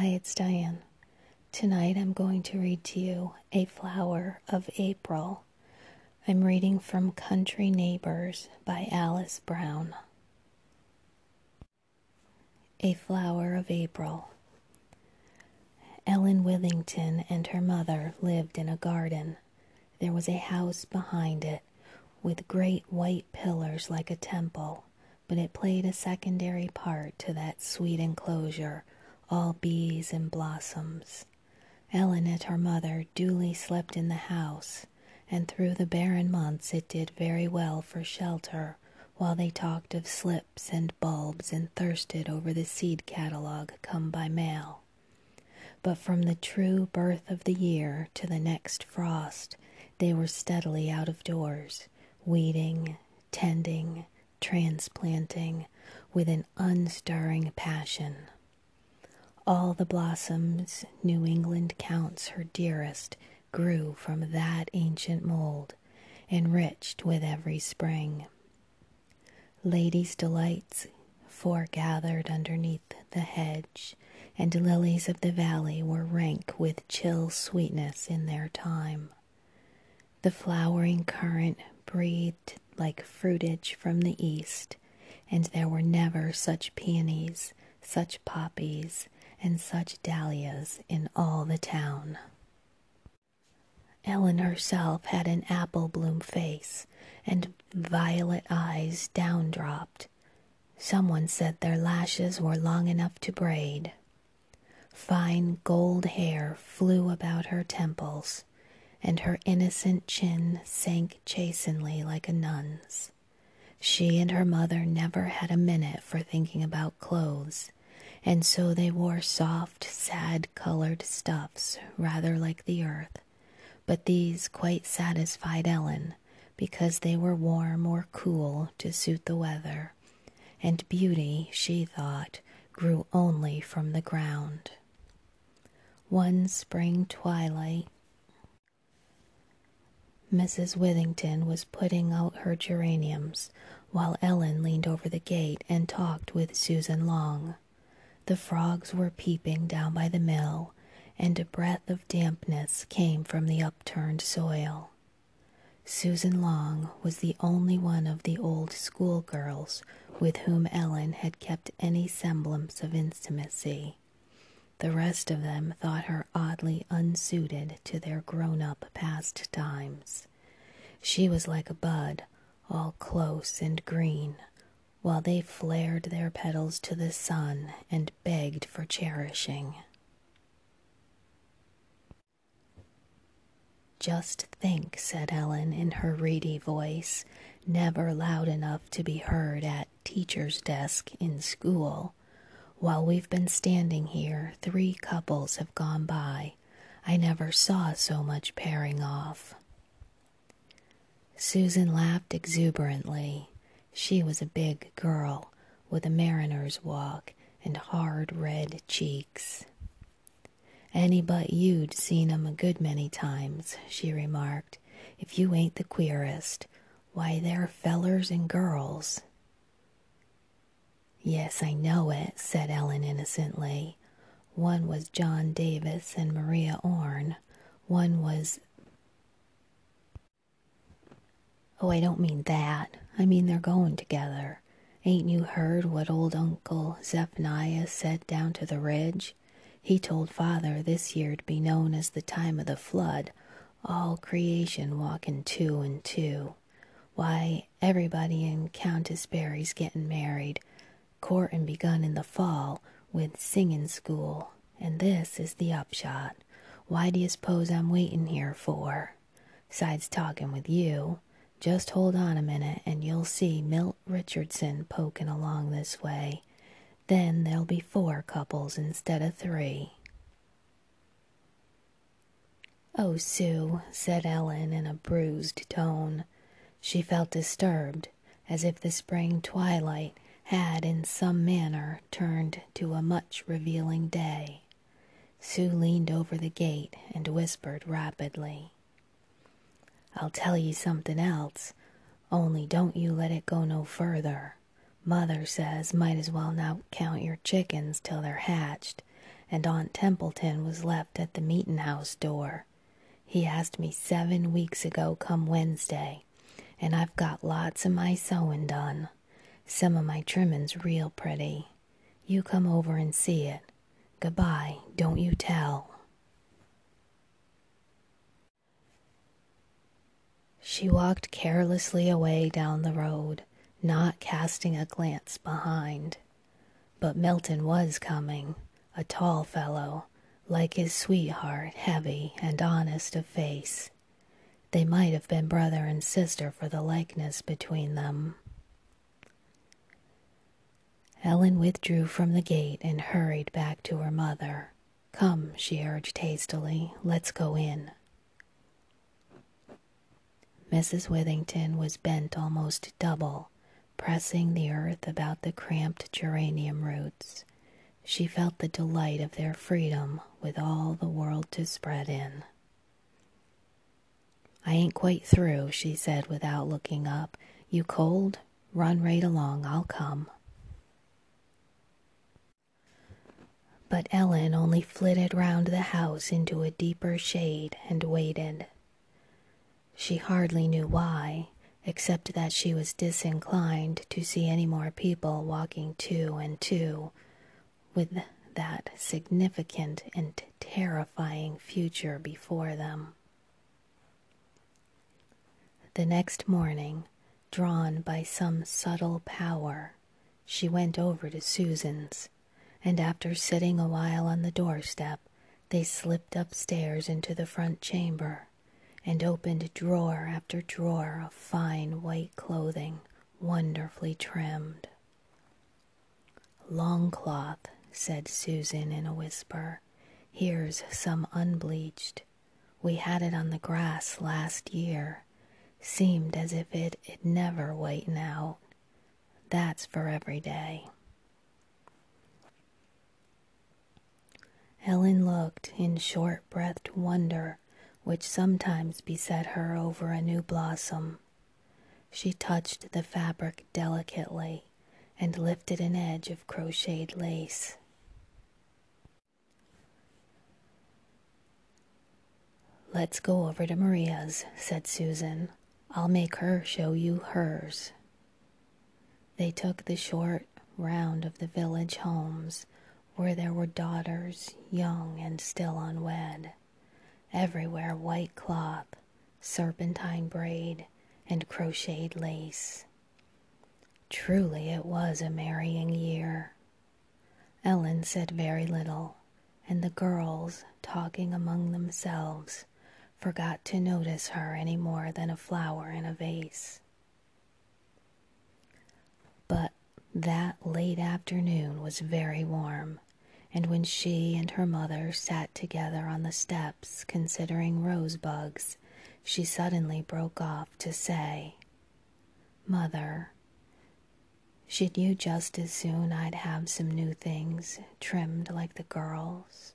Hi, it's Diane. Tonight I'm going to read to you A Flower of April. I'm reading from Country Neighbors by Alice Brown. A Flower of April. Ellen Withington and her mother lived in a garden. There was a house behind it with great white pillars like a temple, but it played a secondary part to that sweet enclosure, all bees and blossoms. And her mother duly slept in the house, and through the barren months it did very well for shelter, while they talked of slips and bulbs and thirsted over the seed catalogue come by mail. But from the true birth of the year to the next frost, they were steadily out of doors, weeding, tending, transplanting, with an unstirring passion. All the blossoms New England counts her dearest grew from that ancient mold, enriched with every spring. Ladies' delights foregathered underneath the hedge, and lilies of the valley were rank with chill sweetness in their time. The flowering currant breathed like fruitage from the east, and there were never such peonies, such poppies, and such dahlias in all the town. Ellen herself had an apple bloom face and violet eyes down dropped. Someone said their lashes were long enough to braid. Fine gold hair flew about her temples, and her innocent chin sank chastenly like a nun's. She and her mother never had a minute for thinking about clothes, and so they wore soft, sad colored stuffs rather like the earth. But these quite satisfied Ellen because they were warm or cool to suit the weather, and beauty, she thought, grew only from the ground. One spring twilight, Mrs. Withington was putting out her geraniums while Ellen leaned over the gate and talked with Susan Long. The frogs were peeping down by the mill, and a breath of dampness came from the upturned soil. Susan Long was the only one of the old schoolgirls with whom Ellen had kept any semblance of intimacy. The rest of them thought her oddly unsuited to their grown up pastimes. She was like a bud, all close and green, while they flared their petals to the sun and begged for cherishing. Just think, said Ellen in her reedy voice, never loud enough to be heard at teacher's desk in school. While we've been standing here, three couples have gone by. I never saw so much pairing off. Susan laughed exuberantly. She was a big girl with a mariner's walk and hard red cheeks. Any but you'd seen 'em a good many times, she remarked. If you ain't the queerest. Why, they're fellers and girls. Yes, I know it, said Ellen innocently. One was John Davis and Maria Orne. One was. Oh, I don't mean that. I mean they're going together. Ain't you heard what old Uncle Zephaniah said down to the ridge? He told father this year'd be known as the time of the flood, all creation walking two and two. Why, everybody in Countess Barry's getting married. Courtin' begun in the fall with singin' school, and this is the upshot. Why do you suppose I'm waiting here for? Besides talking with you, just hold on a minute and you'll see Milt Richardson poking along this way. Then there'll be four couples instead of three. Oh, Sue, said Ellen in a bruised tone. She felt disturbed, as if the spring twilight had in some manner turned to a much revealing day. Sue leaned over the gate and whispered rapidly. I'll tell you something else, only don't you let it go no further. Mother says might as well not count your chickens till they're hatched, and Aunt Templeton was left at the meetin' house door. He asked me seven weeks ago come Wednesday, and I've got lots of my sewing done. Some of my trimmin's real pretty. You come over and see it. Goodbye, don't you tell. She walked carelessly away down the road, not casting a glance behind. But Milton was coming, a tall fellow, like his sweetheart, heavy and honest of face. They might have been brother and sister for the likeness between them. Ellen withdrew from the gate and hurried back to her mother. Come, she urged hastily, let's go in. Mrs. Withington was bent almost double, pressing the earth about the cramped geranium roots. She felt the delight of their freedom with all the world to spread in. I ain't quite through, she said without looking up. You cold? Run right along, I'll come. But Ellen only flitted round the house into a deeper shade and waited. She hardly knew why, except that she was disinclined to see any more people walking two and two with that significant and terrifying future before them. The next morning, drawn by some subtle power, she went over to Susan's, and after sitting a while on the doorstep, they slipped upstairs into the front chamber and opened drawer after drawer of fine white clothing, wonderfully trimmed. Longcloth, said Susan in a whisper. Here's some unbleached. We had it on the grass last year. Seemed as if it'd never whiten out. That's for every day. Ellen looked in short breathed wonder which sometimes beset her over a new blossom. She touched the fabric delicately and lifted an edge of crocheted lace. Let's go over to Maria's, said Susan. I'll make her show you hers. They took the short round of the village homes where there were daughters, young and still unwed. Everywhere white cloth, serpentine braid, and crocheted lace. Truly it was a marrying year. Ellen said very little, and the girls, talking among themselves, forgot to notice her any more than a flower in a vase. But that late afternoon was very warm, and when she and her mother sat together on the steps considering rosebugs, she suddenly broke off to say, Mother, should you just as soon I'd have some new things trimmed like the girls?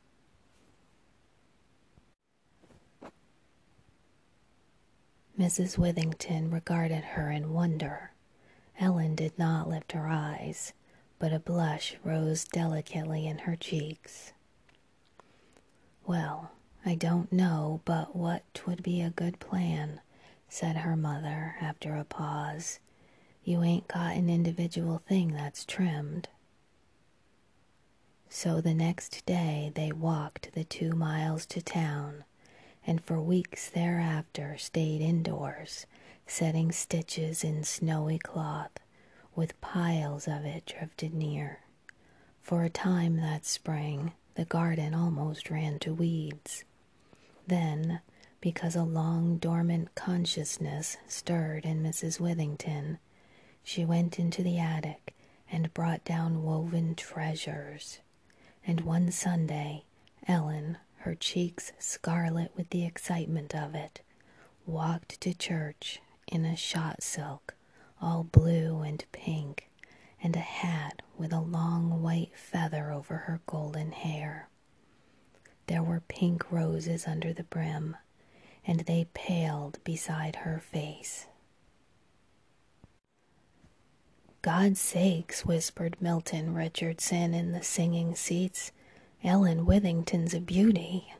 Mrs. Withington regarded her in wonder. Ellen did not lift her eyes, but a blush rose delicately in her cheeks. Well, I don't know but what would be a good plan, said her mother after a pause. You ain't got an individual thing that's trimmed. So the next day they walked the two miles to town and for weeks thereafter stayed indoors, setting stitches in snowy cloth, with piles of it drifted near. For a time that spring, the garden almost ran to weeds. Then, because a long dormant consciousness stirred in Mrs. Withington, she went into the attic and brought down woven treasures. And one Sunday, Ellen, her cheeks scarlet with the excitement of it, walked to church in a shot silk, all blue and pink, and a hat with a long white feather over her golden hair. There were pink roses under the brim, and they paled beside her face. God's sakes, whispered Milton Richardson in the singing seats Ellen Withington's a beauty.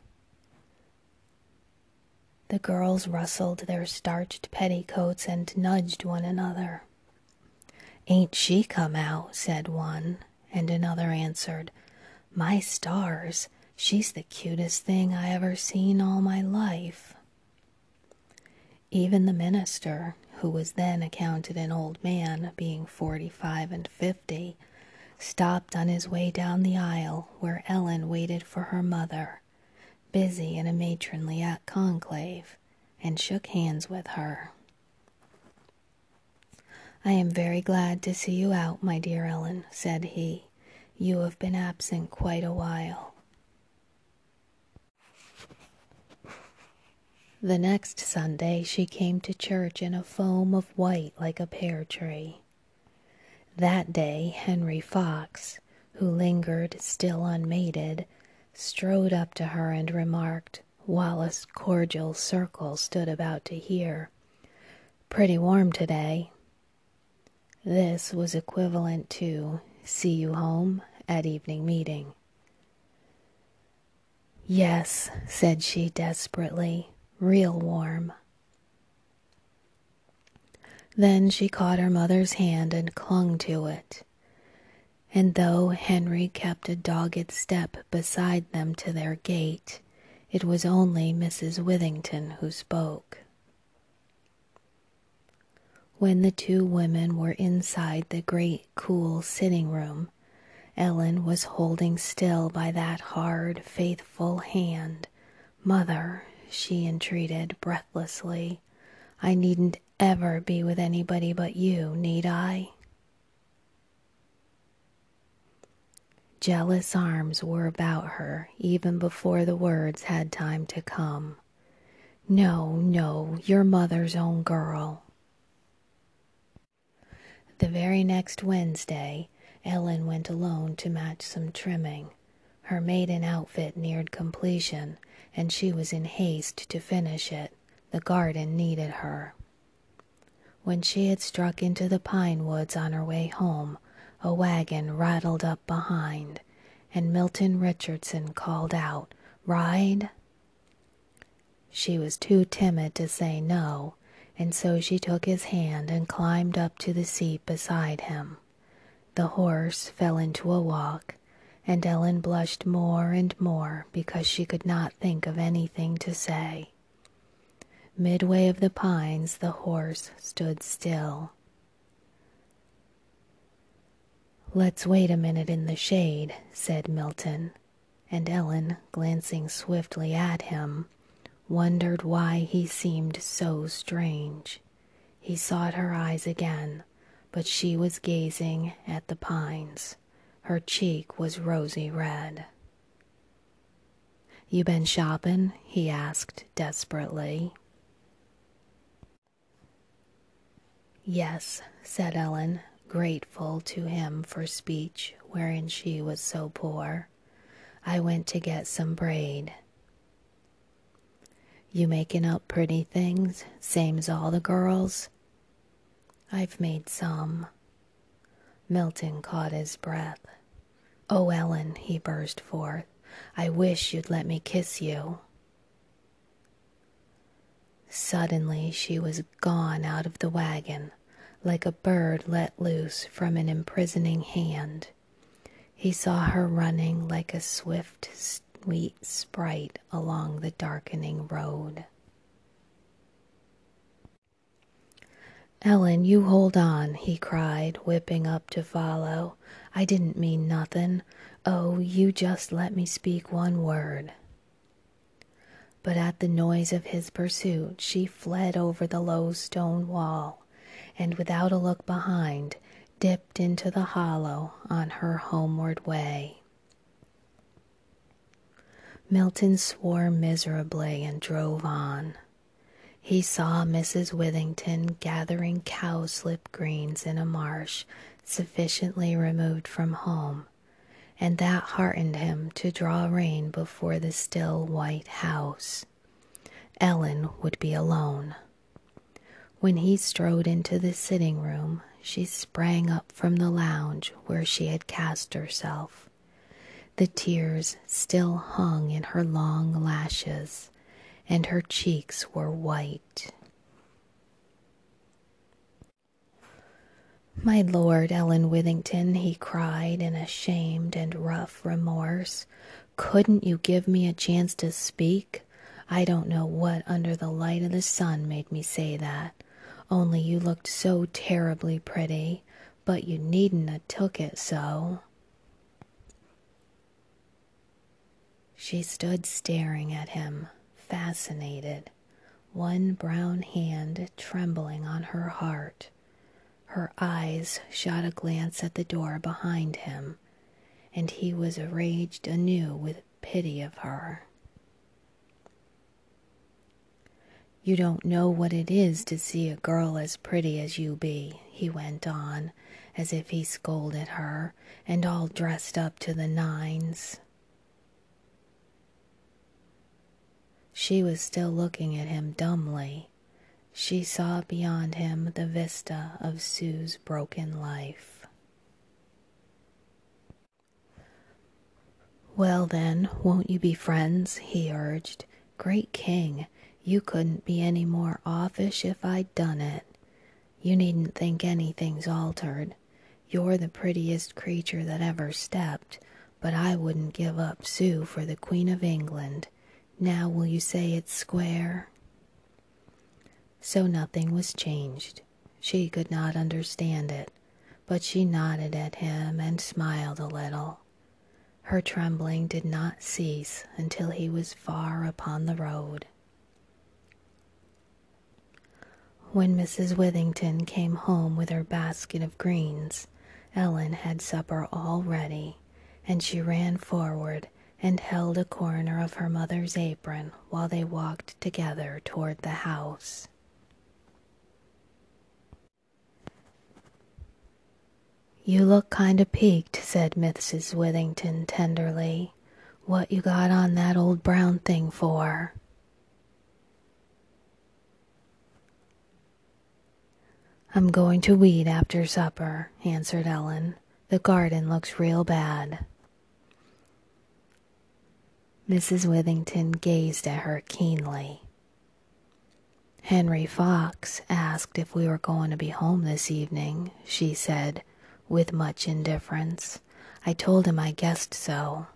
The girls rustled their starched petticoats and nudged one another. Ain't she come out? said one, and another answered, My stars, she's the cutest thing I ever seen all my life. Even the minister, who was then accounted an old man, being forty five and fifty, stopped on his way down the aisle where Ellen waited for her mother, busy in a matronly at conclave, and shook hands with her. I am very glad to see you out, my dear Ellen, said he. You have been absent quite a while. The next Sunday she came to church in a foam of white like a pear tree. That day Henry Fox, who lingered still unmated, strode up to her and remarked, while a cordial circle stood about to hear, Pretty warm today. This was equivalent to see you home at evening meeting. Yes, said she desperately, real warm. Then she caught her mother's hand and clung to it. And though Henry kept a dogged step beside them to their gate, it was only Mrs. Withington who spoke. When the two women were inside the great cool sitting room, Ellen was holding still by that hard, faithful hand. Mother, she entreated breathlessly. I needn't ever be with anybody but you, need I? Jealous arms were about her even before the words had time to come. No, no, your mother's own girl. The very next Wednesday, Ellen went alone to match some trimming. Her maiden outfit neared completion, and she was in haste to finish it. The garden needed her. When she had struck into the pine woods on her way home, a wagon rattled up behind, and Milton Richardson called out, Ride? She was too timid to say no, and so she took his hand and climbed up to the seat beside him. The horse fell into a walk, and Ellen blushed more and more because she could not think of anything to say. Midway of the pines, the horse stood still. Let's wait a minute in the shade, said Milton, and Ellen, glancing swiftly at him, wondered why he seemed so strange. He sought her eyes again, but she was gazing at the pines. Her cheek was rosy red. You been shopping? he asked desperately. Yes, said Ellen, grateful to him for speech wherein she was so poor. I went to get some braid. You making up pretty things, same's all the girls? I've made some. Milton caught his breath. Oh, Ellen, he burst forth, I wish you'd let me kiss you. Suddenly she was gone out of the wagon, like a bird let loose from an imprisoning hand. He saw her running like a swift, sweet sprite along the darkening road. Ellen, you hold on, he cried, whipping up to follow. I didn't mean nothin'. Oh, you just let me speak one word. But at the noise of his pursuit, she fled over the low stone wall, and without a look behind, dipped into the hollow on her homeward way. Milton swore miserably and drove on. He saw Mrs. Withington gathering cowslip greens in a marsh sufficiently removed from home, and that heartened him to draw rein before the still white house. Ellen would be alone. When he strode into the sitting room, she sprang up from the lounge where she had cast herself. The tears still hung in her long lashes, and her cheeks were white. My lord Ellen Withington, he cried in ashamed and rough remorse, couldn't you give me a chance to speak? I don't know what under the light of the sun made me say that. Only you looked so terribly pretty, but you needn't have took it so. She stood staring at him, fascinated, one brown hand trembling on her heart. Her eyes shot a glance at the door behind him, and he was enraged anew with pity of her. You don't know what it is to see a girl as pretty as you be, he went on, as if he scolded her, and all dressed up to the nines. She was still looking at him dumbly. She saw beyond him the vista of Sue's broken life. Well, then, won't you be friends? he urged. Great king, you couldn't be any more offish if I'd done it. You needn't think anything's altered. You're the prettiest creature that ever stepped, but I wouldn't give up Sue for the Queen of England. Now will you say it's square? So nothing was changed. She could not understand it, but she nodded at him and smiled a little. Her trembling did not cease until he was far upon the road. When Mrs. Withington came home with her basket of greens, Ellen had supper all ready, and she ran forward and held a corner of her mother's apron while they walked together toward the house. You look kind of peaked, said Mrs. Withington tenderly. What you got on that old brown thing for? I'm going to weed after supper, answered Ellen. The garden looks real bad. Mrs. Withington gazed at her keenly. Henry Fox asked if we were going to be home this evening, she said, with much indifference. I told him I guessed so.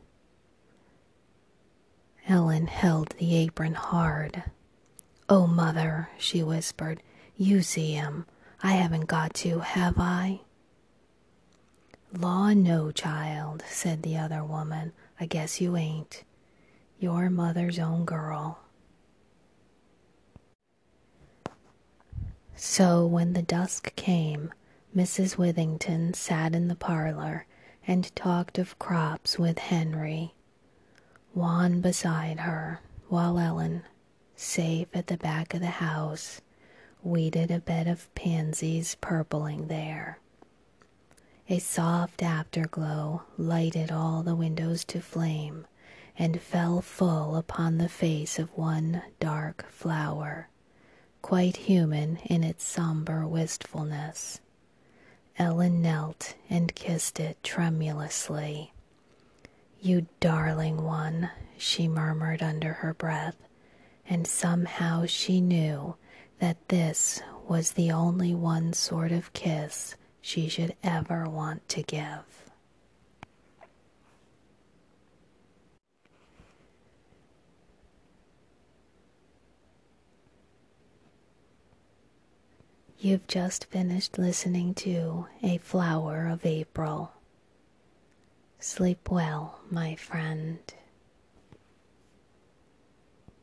Ellen held the apron hard. Oh, mother, she whispered, you see him. I haven't got to, have I? Law, no, child, said the other woman. I guess you ain't. Your mother's own girl. So when the dusk came, Mrs. Withington sat in the parlor and talked of crops with Henry, Juan beside her, while Ellen, safe at the back of the house, weeded a bed of pansies purpling there. A soft afterglow lighted all the windows to flame and fell full upon the face of one dark flower, quite human in its somber wistfulness. Ellen knelt and kissed it tremulously. You darling one, she murmured under her breath, and somehow she knew that this was the only one sort of kiss she should ever want to give. You've just finished listening to A Flower of April. Sleep well, my friend.